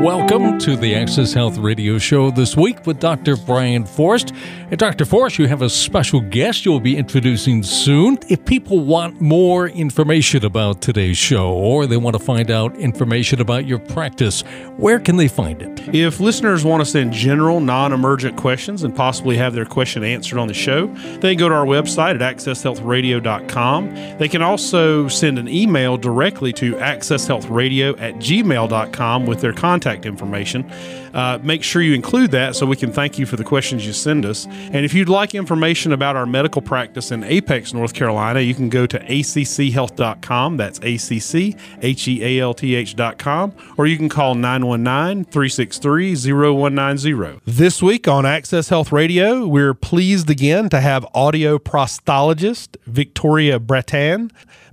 Welcome to the Access Health Radio Show this week with Dr. Brian Forrest. And Dr. Forrest, you have a special guest you'll be introducing soon. If people want more information about today's show or they want to find out information about your practice, where can they find it? If listeners want to send general, non emergent questions and possibly have their question answered on the show, they can go to our website at accesshealthradio.com. They can also send an email directly to accesshealthradio at gmail.com with their contact contact information. Uh, make sure you include that so we can thank you for the questions you send us. And if you'd like information about our medical practice in Apex, North Carolina, you can go to acchealth.com. That's A C C H E A L T H.com. Or you can call 919 363 0190. This week on Access Health Radio, we're pleased again to have audio prosthologist Victoria Bretan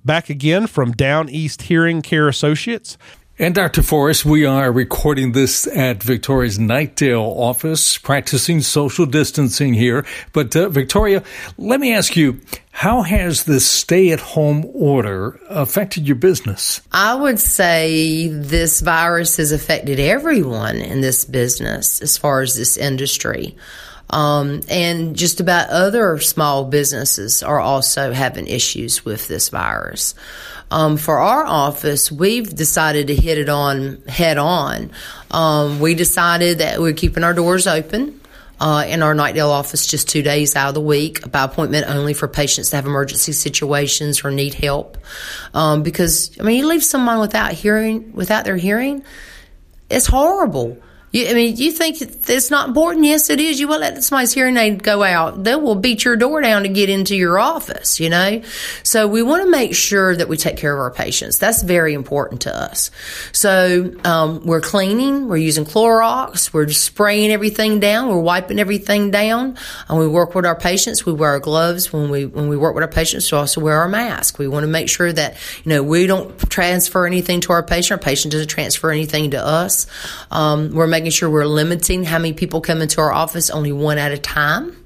back again from Down East Hearing Care Associates. And Dr. Forrest, we are recording this at Victoria's Knightdale office, practicing social distancing here. But uh, Victoria, let me ask you, how has this stay at home order affected your business? I would say this virus has affected everyone in this business as far as this industry. Um, and just about other small businesses are also having issues with this virus. Um, for our office, we've decided to hit it on head on. Um, we decided that we're keeping our doors open. Uh, in our Knightdale office just two days out of the week by appointment only for patients that have emergency situations or need help. Um, because, I mean, you leave someone without hearing, without their hearing, it's horrible. You, I mean, you think it's not important? Yes, it is. You will let somebody's hearing aid go out. They will beat your door down to get into your office, you know? So we want to make sure that we take care of our patients. That's very important to us. So um, we're cleaning, we're using Clorox, we're spraying everything down, we're wiping everything down, and we work with our patients. We wear our gloves when we when we work with our patients. We also wear our mask. We want to make sure that you know we don't transfer anything to our patient. Our patient doesn't transfer anything to us. Um, we're making sure we're limiting how many people come into our office, only one at a time.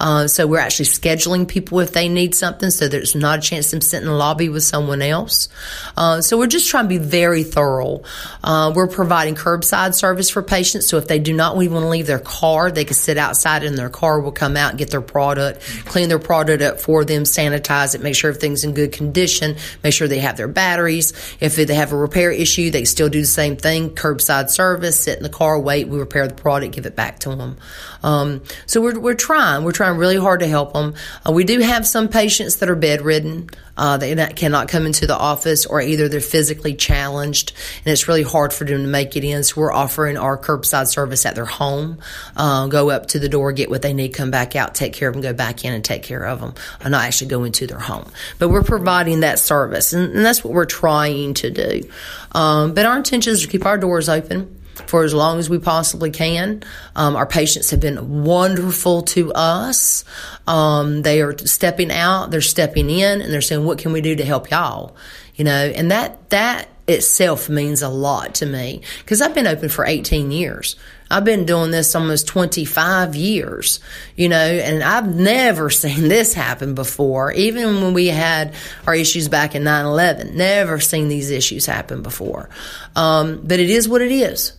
Uh, so we're actually scheduling people if they need something, so there's not a chance of them sitting in the lobby with someone else. Uh, so we're just trying to be very thorough. Uh, we're providing curbside service for patients, so if they do not even want to leave their car, they can sit outside in their car. We'll come out and get their product, clean their product up for them, sanitize it, make sure everything's in good condition, make sure they have their batteries. If they have a repair issue, they still do the same thing: curbside service, sit in the car, wait, we repair the product, give it back to them. Um, so we're we're trying. We're trying really hard to help them. Uh, we do have some patients that are bedridden. Uh, they cannot come into the office, or either they're physically challenged, and it's really hard for them to make it in. So we're offering our curbside service at their home. Uh, go up to the door, get what they need, come back out, take care of them, go back in and take care of them, and not actually go into their home. But we're providing that service, and, and that's what we're trying to do. Um, but our intention is to keep our doors open for as long as we possibly can. Um, our patients have been wonderful to us. Um, they are stepping out, they're stepping in, and they're saying, "What can we do to help y'all?" You know, and that that itself means a lot to me because I've been open for 18 years. I've been doing this almost 25 years, you know, and I've never seen this happen before. Even when we had our issues back in 9 11, never seen these issues happen before. Um, but it is what it is.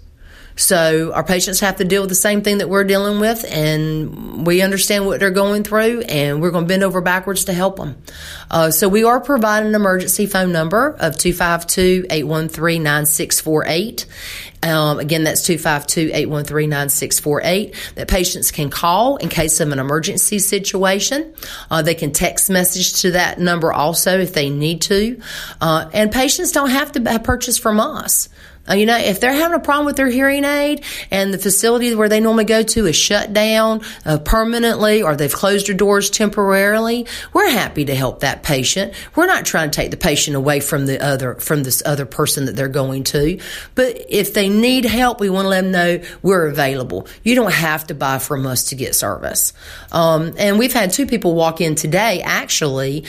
So our patients have to deal with the same thing that we're dealing with, and we understand what they're going through, and we're going to bend over backwards to help them. Uh, so we are providing an emergency phone number of 252-813-9648. Um, again, that's 252-813-9648 that patients can call in case of an emergency situation. Uh, they can text message to that number also if they need to. Uh, and patients don't have to purchase from us. Uh, you know, if they're having a problem with their hearing aid and the facility where they normally go to is shut down uh, permanently or they've closed their doors temporarily, we're happy to help that patient. We're not trying to take the patient away from the other from this other person that they're going to. But if they need help, we want to let them know we're available. You don't have to buy from us to get service. Um, and we've had two people walk in today actually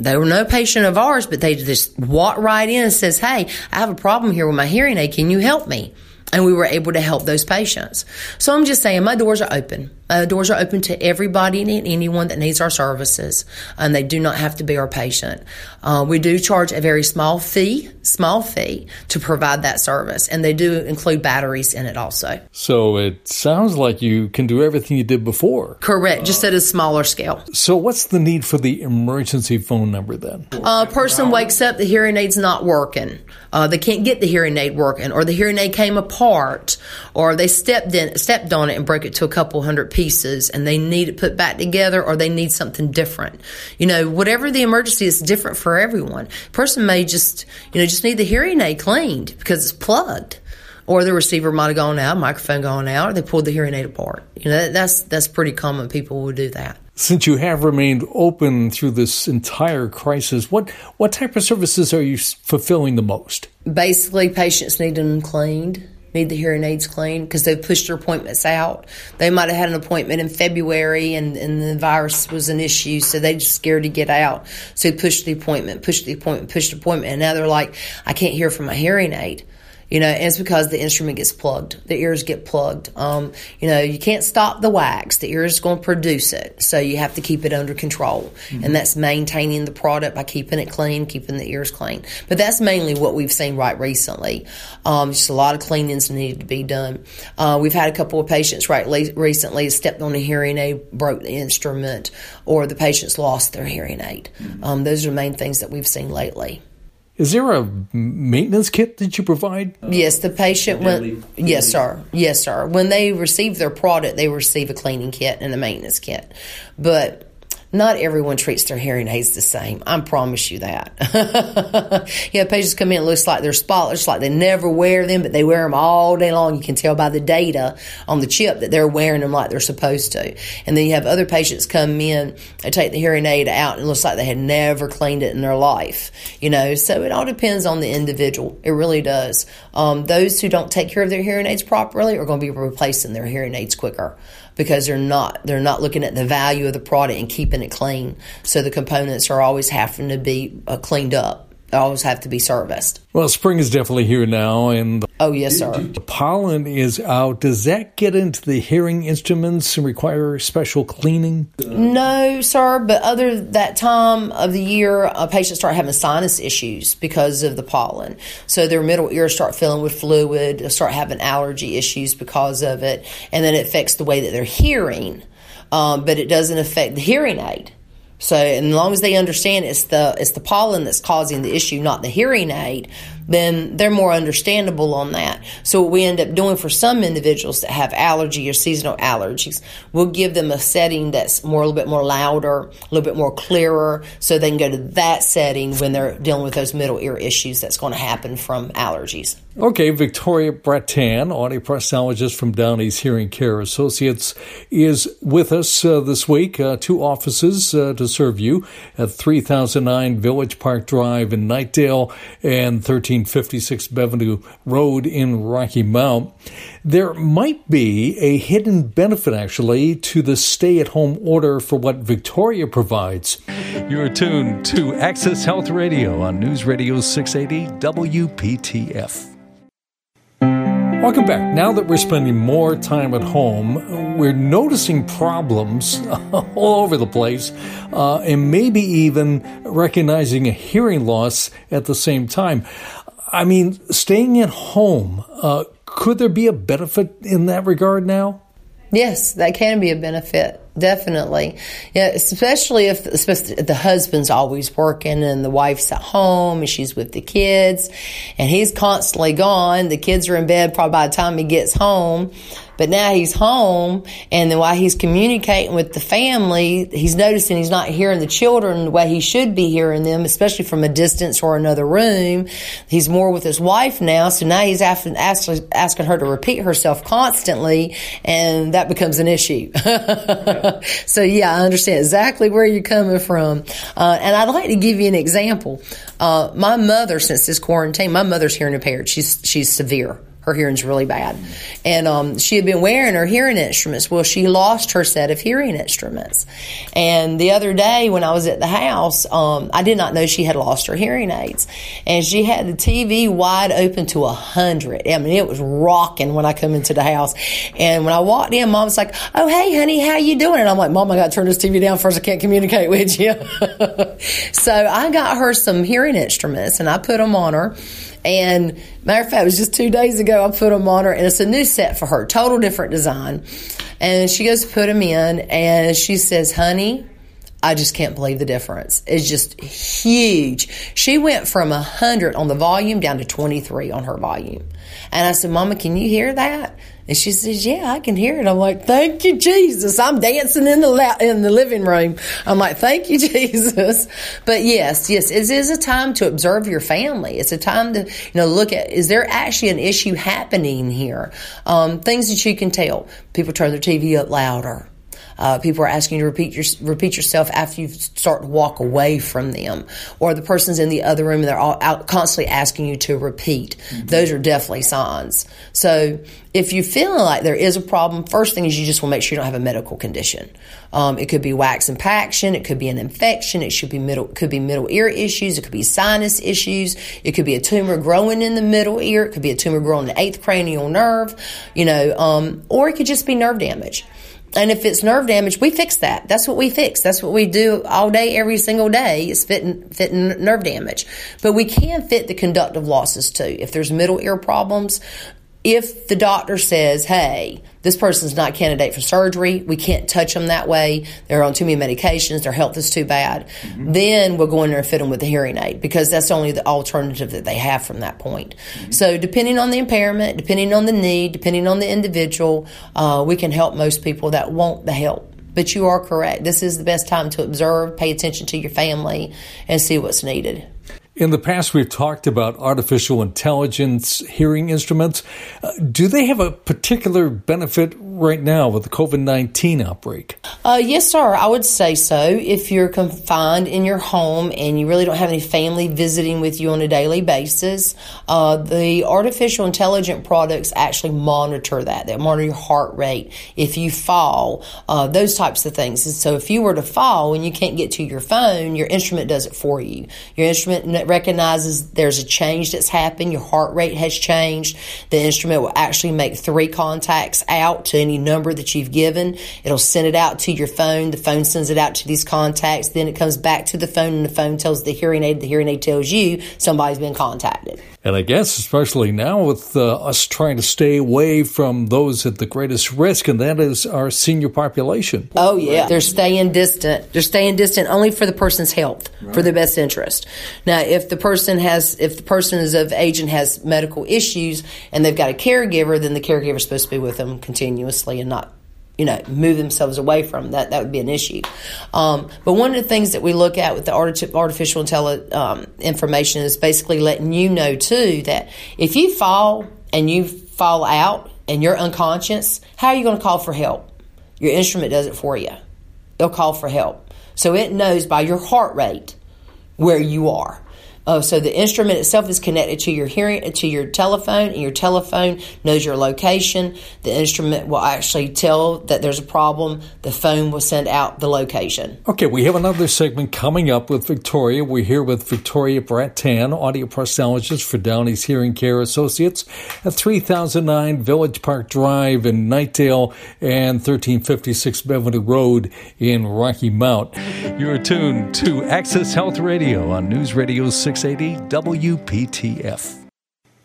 they were no patient of ours, but they just walked right in and says, Hey, I have a problem here with my hearing aid. Can you help me? And we were able to help those patients. So I'm just saying, my doors are open. Uh, doors are open to everybody and anyone that needs our services, and they do not have to be our patient. Uh, we do charge a very small fee, small fee, to provide that service, and they do include batteries in it also. So it sounds like you can do everything you did before. Correct, just at a smaller scale. So what's the need for the emergency phone number then? A person wakes up, the hearing aid's not working. Uh, they can't get the hearing aid working, or the hearing aid came apart, or they stepped in, stepped on it and broke it to a couple hundred pieces, and they need it put back together, or they need something different. You know, whatever the emergency is different for everyone. person may just, you know, just need the hearing aid cleaned because it's plugged or the receiver might have gone out, microphone gone out, or they pulled the hearing aid apart. You know, that's that's pretty common. People will do that. Since you have remained open through this entire crisis, what what type of services are you fulfilling the most? Basically, patients need them cleaned, need the hearing aids cleaned because they've pushed their appointments out. They might have had an appointment in February and, and the virus was an issue, so they just scared to get out. So they pushed the appointment, pushed the appointment, pushed the appointment, and now they're like, I can't hear from my hearing aid. You know, and it's because the instrument gets plugged. The ears get plugged. Um, you know, you can't stop the wax. The ear is going to produce it. So you have to keep it under control. Mm-hmm. And that's maintaining the product by keeping it clean, keeping the ears clean. But that's mainly what we've seen right recently. Um, just a lot of cleanings needed to be done. Uh, we've had a couple of patients right le- recently stepped on a hearing aid, broke the instrument, or the patients lost their hearing aid. Mm-hmm. Um, those are the main things that we've seen lately. Is there a maintenance kit that you provide? Yes, the patient when yes, sir. Yes, sir. When they receive their product, they receive a cleaning kit and a maintenance kit. But not everyone treats their hearing aids the same. I promise you that. yeah, patients come in, it looks like they're spotless, like they never wear them, but they wear them all day long. You can tell by the data on the chip that they're wearing them like they're supposed to. And then you have other patients come in, they take the hearing aid out, and it looks like they had never cleaned it in their life. You know, so it all depends on the individual. It really does. Um, those who don't take care of their hearing aids properly are going to be replacing their hearing aids quicker because they're not they're not looking at the value of the product and keeping it clean. So the components are always having to be uh, cleaned up always have to be serviced. Well, spring is definitely here now, and oh yes, sir. The pollen is out. Does that get into the hearing instruments and require special cleaning? No, sir. But other that time of the year, uh, patients start having sinus issues because of the pollen. So their middle ears start filling with fluid, start having allergy issues because of it, and then it affects the way that they're hearing. Um, but it doesn't affect the hearing aid. So, as long as they understand it's the it's the pollen that's causing the issue, not the hearing aid, then they're more understandable on that. So, what we end up doing for some individuals that have allergy or seasonal allergies, we'll give them a setting that's more a little bit more louder, a little bit more clearer, so they can go to that setting when they're dealing with those middle ear issues that's going to happen from allergies. Okay, Victoria Brattan, audioprosthologist from Down East Hearing Care Associates, is with us uh, this week. Uh, two offices uh, to serve you at 3009 Village Park Drive in Knightdale and 1356 Benvenue Road in Rocky Mount. There might be a hidden benefit, actually, to the stay at home order for what Victoria provides. You're tuned to Access Health Radio on News Radio 680 WPTF. Welcome back. Now that we're spending more time at home, we're noticing problems all over the place uh, and maybe even recognizing a hearing loss at the same time. I mean, staying at home, uh, could there be a benefit in that regard now? Yes, that can be a benefit. Definitely. Yeah, especially if especially the husband's always working and the wife's at home and she's with the kids and he's constantly gone. The kids are in bed probably by the time he gets home. But now he's home, and then while he's communicating with the family, he's noticing he's not hearing the children the way he should be hearing them, especially from a distance or another room. He's more with his wife now, so now he's asking, asking her to repeat herself constantly, and that becomes an issue. so, yeah, I understand exactly where you're coming from. Uh, and I'd like to give you an example. Uh, my mother, since this quarantine, my mother's hearing impaired. She's she's severe Her hearing's really bad. And um, she had been wearing her hearing instruments. Well, she lost her set of hearing instruments. And the other day when I was at the house, um, I did not know she had lost her hearing aids. And she had the TV wide open to a hundred. I mean, it was rocking when I come into the house. And when I walked in, mom was like, "Oh, hey, honey, how you doing?" And I'm like, "Mom, I got to turn this TV down first. I can't communicate with you." so I got her some hearing instruments, and I put them on her. And matter of fact, it was just two days ago I put them on her, and it's a new set for her, total different design. And she goes to put them in, and she says, "Honey." I just can't believe the difference. It's just huge. She went from 100 on the volume down to 23 on her volume. And I said, Mama, can you hear that? And she says, Yeah, I can hear it. I'm like, Thank you, Jesus. I'm dancing in the la- in the living room. I'm like, Thank you, Jesus. But yes, yes, it is a time to observe your family. It's a time to you know look at is there actually an issue happening here? Um, things that you can tell. People turn their TV up louder. Uh, people are asking you to repeat your, repeat yourself after you start to walk away from them, or the person's in the other room and they're all out, constantly asking you to repeat. Mm-hmm. Those are definitely signs. So if you feel like there is a problem, first thing is you just want to make sure you don't have a medical condition. Um, it could be wax impaction, it could be an infection, it should be middle, could be middle ear issues, it could be sinus issues, it could be a tumor growing in the middle ear, it could be a tumor growing in the eighth cranial nerve, you know, um, or it could just be nerve damage. And if it's nerve damage, we fix that. That's what we fix. That's what we do all day, every single day is fitting, fitting nerve damage. But we can fit the conductive losses too. If there's middle ear problems, if the doctor says, hey, this person's not candidate for surgery, we can't touch them that way, they're on too many medications, their health is too bad, mm-hmm. then we'll go in there and fit them with a hearing aid because that's only the alternative that they have from that point. Mm-hmm. So, depending on the impairment, depending on the need, depending on the individual, uh, we can help most people that want the help. But you are correct. This is the best time to observe, pay attention to your family, and see what's needed. In the past, we've talked about artificial intelligence hearing instruments. Uh, do they have a particular benefit right now with the COVID 19 outbreak? Uh, yes, sir. I would say so. If you're confined in your home and you really don't have any family visiting with you on a daily basis, uh, the artificial intelligent products actually monitor that. They monitor your heart rate, if you fall, uh, those types of things. And so if you were to fall and you can't get to your phone, your instrument does it for you. Your instrument recognizes there's a change that's happened, your heart rate has changed. The instrument will actually make three contacts out to any number that you've given. It'll send it out to your phone. The phone sends it out to these contacts. Then it comes back to the phone, and the phone tells the hearing aid. The hearing aid tells you somebody's been contacted. And I guess, especially now with uh, us trying to stay away from those at the greatest risk, and that is our senior population. Oh, yeah. They're staying distant. They're staying distant only for the person's health, right. for their best interest. Now, if the person has, if the person is of age and has medical issues and they've got a caregiver, then the caregiver is supposed to be with them continuously and not you know, move themselves away from that. That would be an issue. Um, but one of the things that we look at with the artificial intelligence um, information is basically letting you know too that if you fall and you fall out and you're unconscious, how are you going to call for help? Your instrument does it for you. It'll call for help. So it knows by your heart rate where you are. Uh, so the instrument itself is connected to your hearing to your telephone, and your telephone knows your location. The instrument will actually tell that there's a problem. The phone will send out the location. Okay, we have another segment coming up with Victoria. We're here with Victoria Brattan, audio prosthologist for Down East Hearing Care Associates at 3009 Village Park Drive in Knightdale and 1356 Benvenue Road in Rocky Mount. You're tuned to Access Health Radio on News Radio 6. 680 WPTF.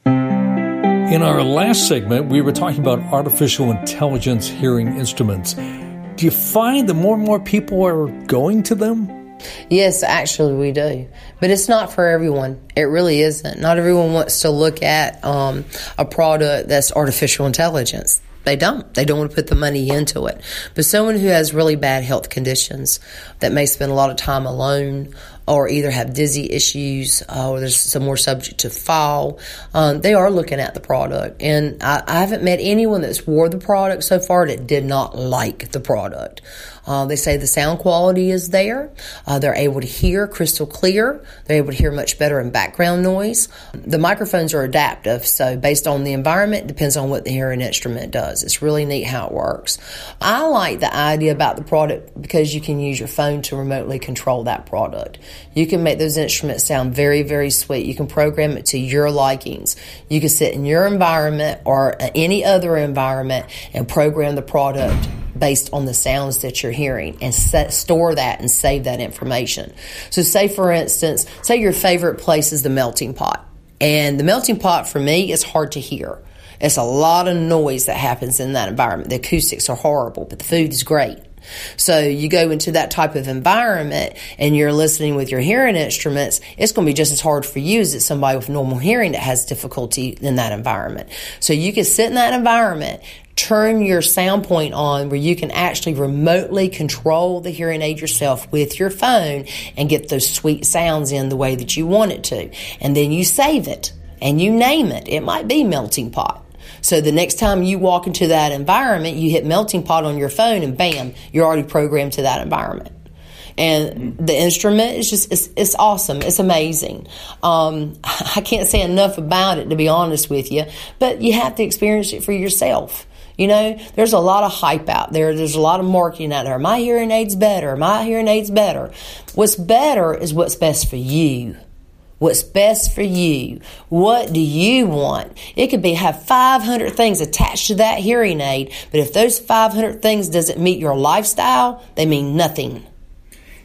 In our last segment, we were talking about artificial intelligence hearing instruments. Do you find that more and more people are going to them? Yes, actually, we do. But it's not for everyone. It really isn't. Not everyone wants to look at um, a product that's artificial intelligence. They don't. They don't want to put the money into it. But someone who has really bad health conditions that may spend a lot of time alone or either have dizzy issues uh, or there's some more subject to fall, um, they are looking at the product. And I, I, haven't met anyone that's wore the product so far that did not like the product. Uh, they say the sound quality is there. Uh, they're able to hear crystal clear. They're able to hear much better in background noise. The microphones are adaptive, so based on the environment, depends on what the hearing instrument does. It's really neat how it works. I like the idea about the product because you can use your phone to remotely control that product. You can make those instruments sound very, very sweet. You can program it to your likings. You can sit in your environment or any other environment and program the product based on the sounds that you're hearing and set, store that and save that information. So, say for instance, say your favorite place is the melting pot. And the melting pot for me is hard to hear. It's a lot of noise that happens in that environment. The acoustics are horrible, but the food is great. So you go into that type of environment and you're listening with your hearing instruments, it's going to be just as hard for you as it's somebody with normal hearing that has difficulty in that environment. So you can sit in that environment, turn your sound point on where you can actually remotely control the hearing aid yourself with your phone and get those sweet sounds in the way that you want it to. And then you save it and you name it. It might be melting pot. So the next time you walk into that environment, you hit melting pot on your phone and bam, you're already programmed to that environment and the instrument is just it's, it's awesome it's amazing um, i can't say enough about it to be honest with you but you have to experience it for yourself you know, there's a lot of hype out there. There's a lot of marketing out there. My hearing aid's better. My hearing aid's better. What's better is what's best for you. What's best for you? What do you want? It could be have 500 things attached to that hearing aid, but if those 500 things doesn't meet your lifestyle, they mean nothing.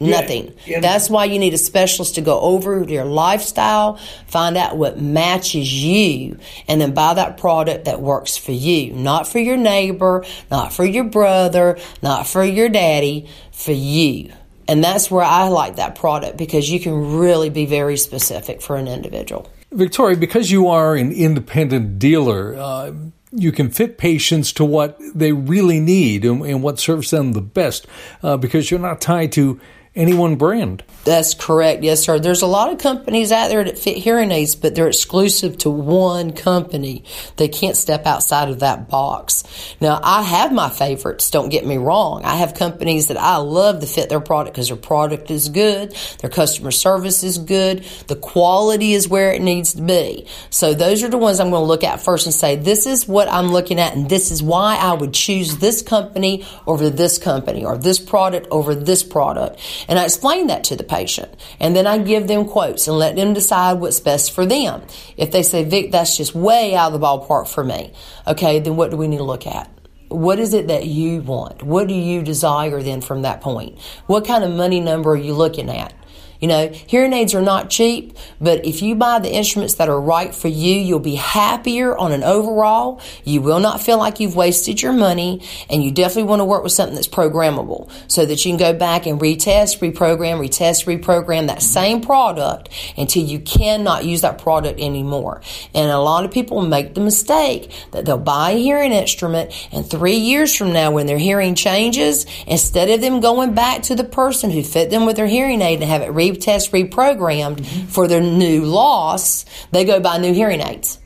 Nothing. Yeah. That's why you need a specialist to go over your lifestyle, find out what matches you, and then buy that product that works for you. Not for your neighbor, not for your brother, not for your daddy, for you. And that's where I like that product because you can really be very specific for an individual. Victoria, because you are an independent dealer, uh, you can fit patients to what they really need and, and what serves them the best uh, because you're not tied to any one brand. That's correct. Yes, sir. There's a lot of companies out there that fit hearing aids, but they're exclusive to one company. They can't step outside of that box. Now, I have my favorites. Don't get me wrong. I have companies that I love to fit their product because their product is good. Their customer service is good. The quality is where it needs to be. So those are the ones I'm going to look at first and say, this is what I'm looking at and this is why I would choose this company over this company or this product over this product. And I explain that to the patient. And then I give them quotes and let them decide what's best for them. If they say, Vic, that's just way out of the ballpark for me, okay, then what do we need to look at? What is it that you want? What do you desire then from that point? What kind of money number are you looking at? You know, hearing aids are not cheap, but if you buy the instruments that are right for you, you'll be happier on an overall. You will not feel like you've wasted your money, and you definitely want to work with something that's programmable so that you can go back and retest, reprogram, retest, reprogram that same product until you cannot use that product anymore. And a lot of people make the mistake that they'll buy a hearing instrument and three years from now when their hearing changes, instead of them going back to the person who fit them with their hearing aid and have it re test reprogrammed mm-hmm. for their new loss, they go buy new hearing aids.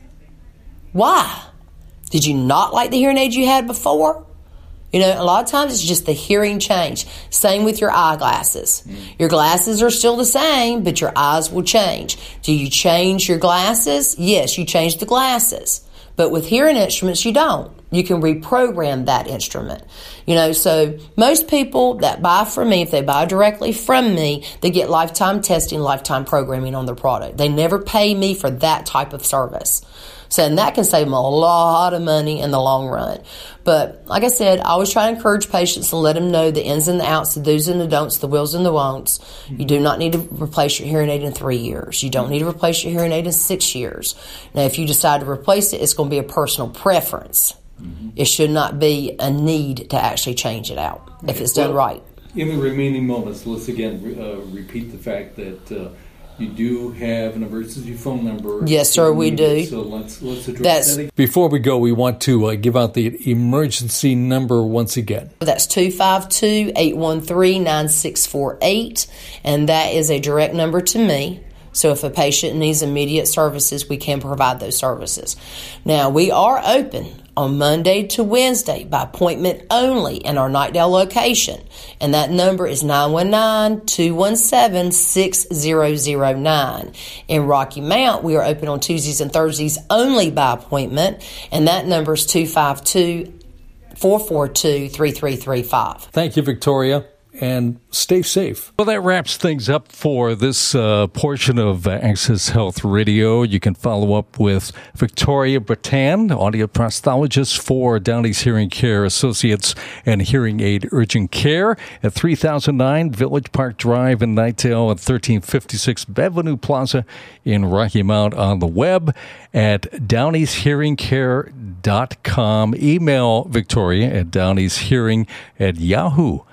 Why? Did you not like the hearing aids you had before? You know, a lot of times it's just the hearing change. Same with your eyeglasses. Mm-hmm. Your glasses are still the same, but your eyes will change. Do you change your glasses? Yes, you change the glasses. But with hearing instruments, you don't. You can reprogram that instrument. You know, so most people that buy from me, if they buy directly from me, they get lifetime testing, lifetime programming on their product. They never pay me for that type of service. So, and that can save them a lot of money in the long run. But like I said, I always try to encourage patients and let them know the ins and the outs, the do's and the don'ts, the wills and the won'ts. You do not need to replace your hearing aid in three years. You don't need to replace your hearing aid in six years. Now, if you decide to replace it, it's going to be a personal preference. Mm-hmm. It should not be a need to actually change it out okay. if it's done well, right. In the remaining moments, let's again uh, repeat the fact that uh, You do have an emergency phone number. Yes, sir, we do. So let's let's address That's- that. Before we go, we want to uh, give out the emergency number once again. That's 252 813 9648, and that is a direct number to me. So if a patient needs immediate services, we can provide those services. Now, we are open on Monday to Wednesday by appointment only in our Knightdale location, and that number is 919 217 6009. In Rocky Mount, we are open on Tuesdays and Thursdays only by appointment, and that number is 252 442 3335. Thank you, Victoria, and stay safe. Well, that wraps things up for this uh, portion of uh, Access Health Radio. You can follow up with Victoria Bretan, audio prosthologist for Down East Hearing Care Associates and Hearing Aid Urgent Care at 3009 Village Park Drive in Knightdale at 1356 Benvenue Plaza in Rocky Mount on the web at downeyshearingcare.com. Email Victoria at downeyshearing at yahoo.com.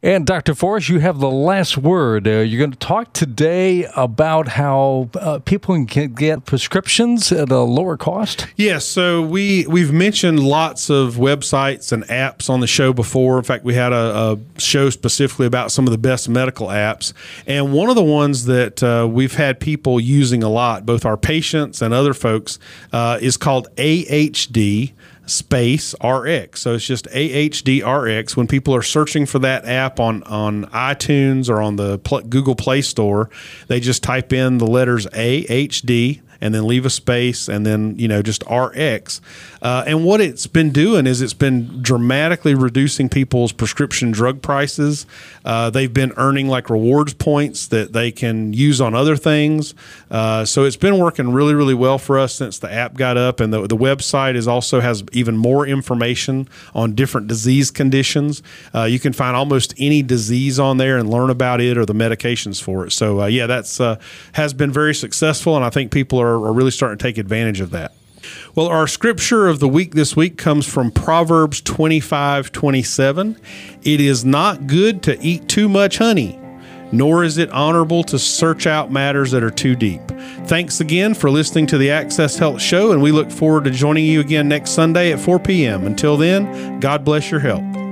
And Dr. Forrest, you have the last word. Uh, you're going to talk today about how uh, people can get prescriptions at a lower cost. Yes, so we we've mentioned lots of websites and apps on the show before. In fact, we had a, a show specifically about some of the best medical apps, and one of the ones that uh, we've had people using a lot, both our patients and other folks, uh, is called AHD space RX. So it's just AHDRX. When people are searching for that app on, on iTunes or on the Google Play Store, they just type in the letters AHD and then leave a space and then you know just RX. Uh, and what it's been doing is it's been dramatically reducing people's prescription drug prices. Uh, they've been earning like rewards points that they can use on other things. Uh, so it's been working really really well for us since the app got up, and the the website is also has even more information on different disease conditions. Uh, you can find almost any disease on there and learn about it or the medications for it. So uh, yeah, that's uh, has been very successful, and I think people are, are really starting to take advantage of that. Well, our scripture of the week this week comes from Proverbs 25 27. It is not good to eat too much honey, nor is it honorable to search out matters that are too deep. Thanks again for listening to the Access Health Show, and we look forward to joining you again next Sunday at 4 p.m. Until then, God bless your health.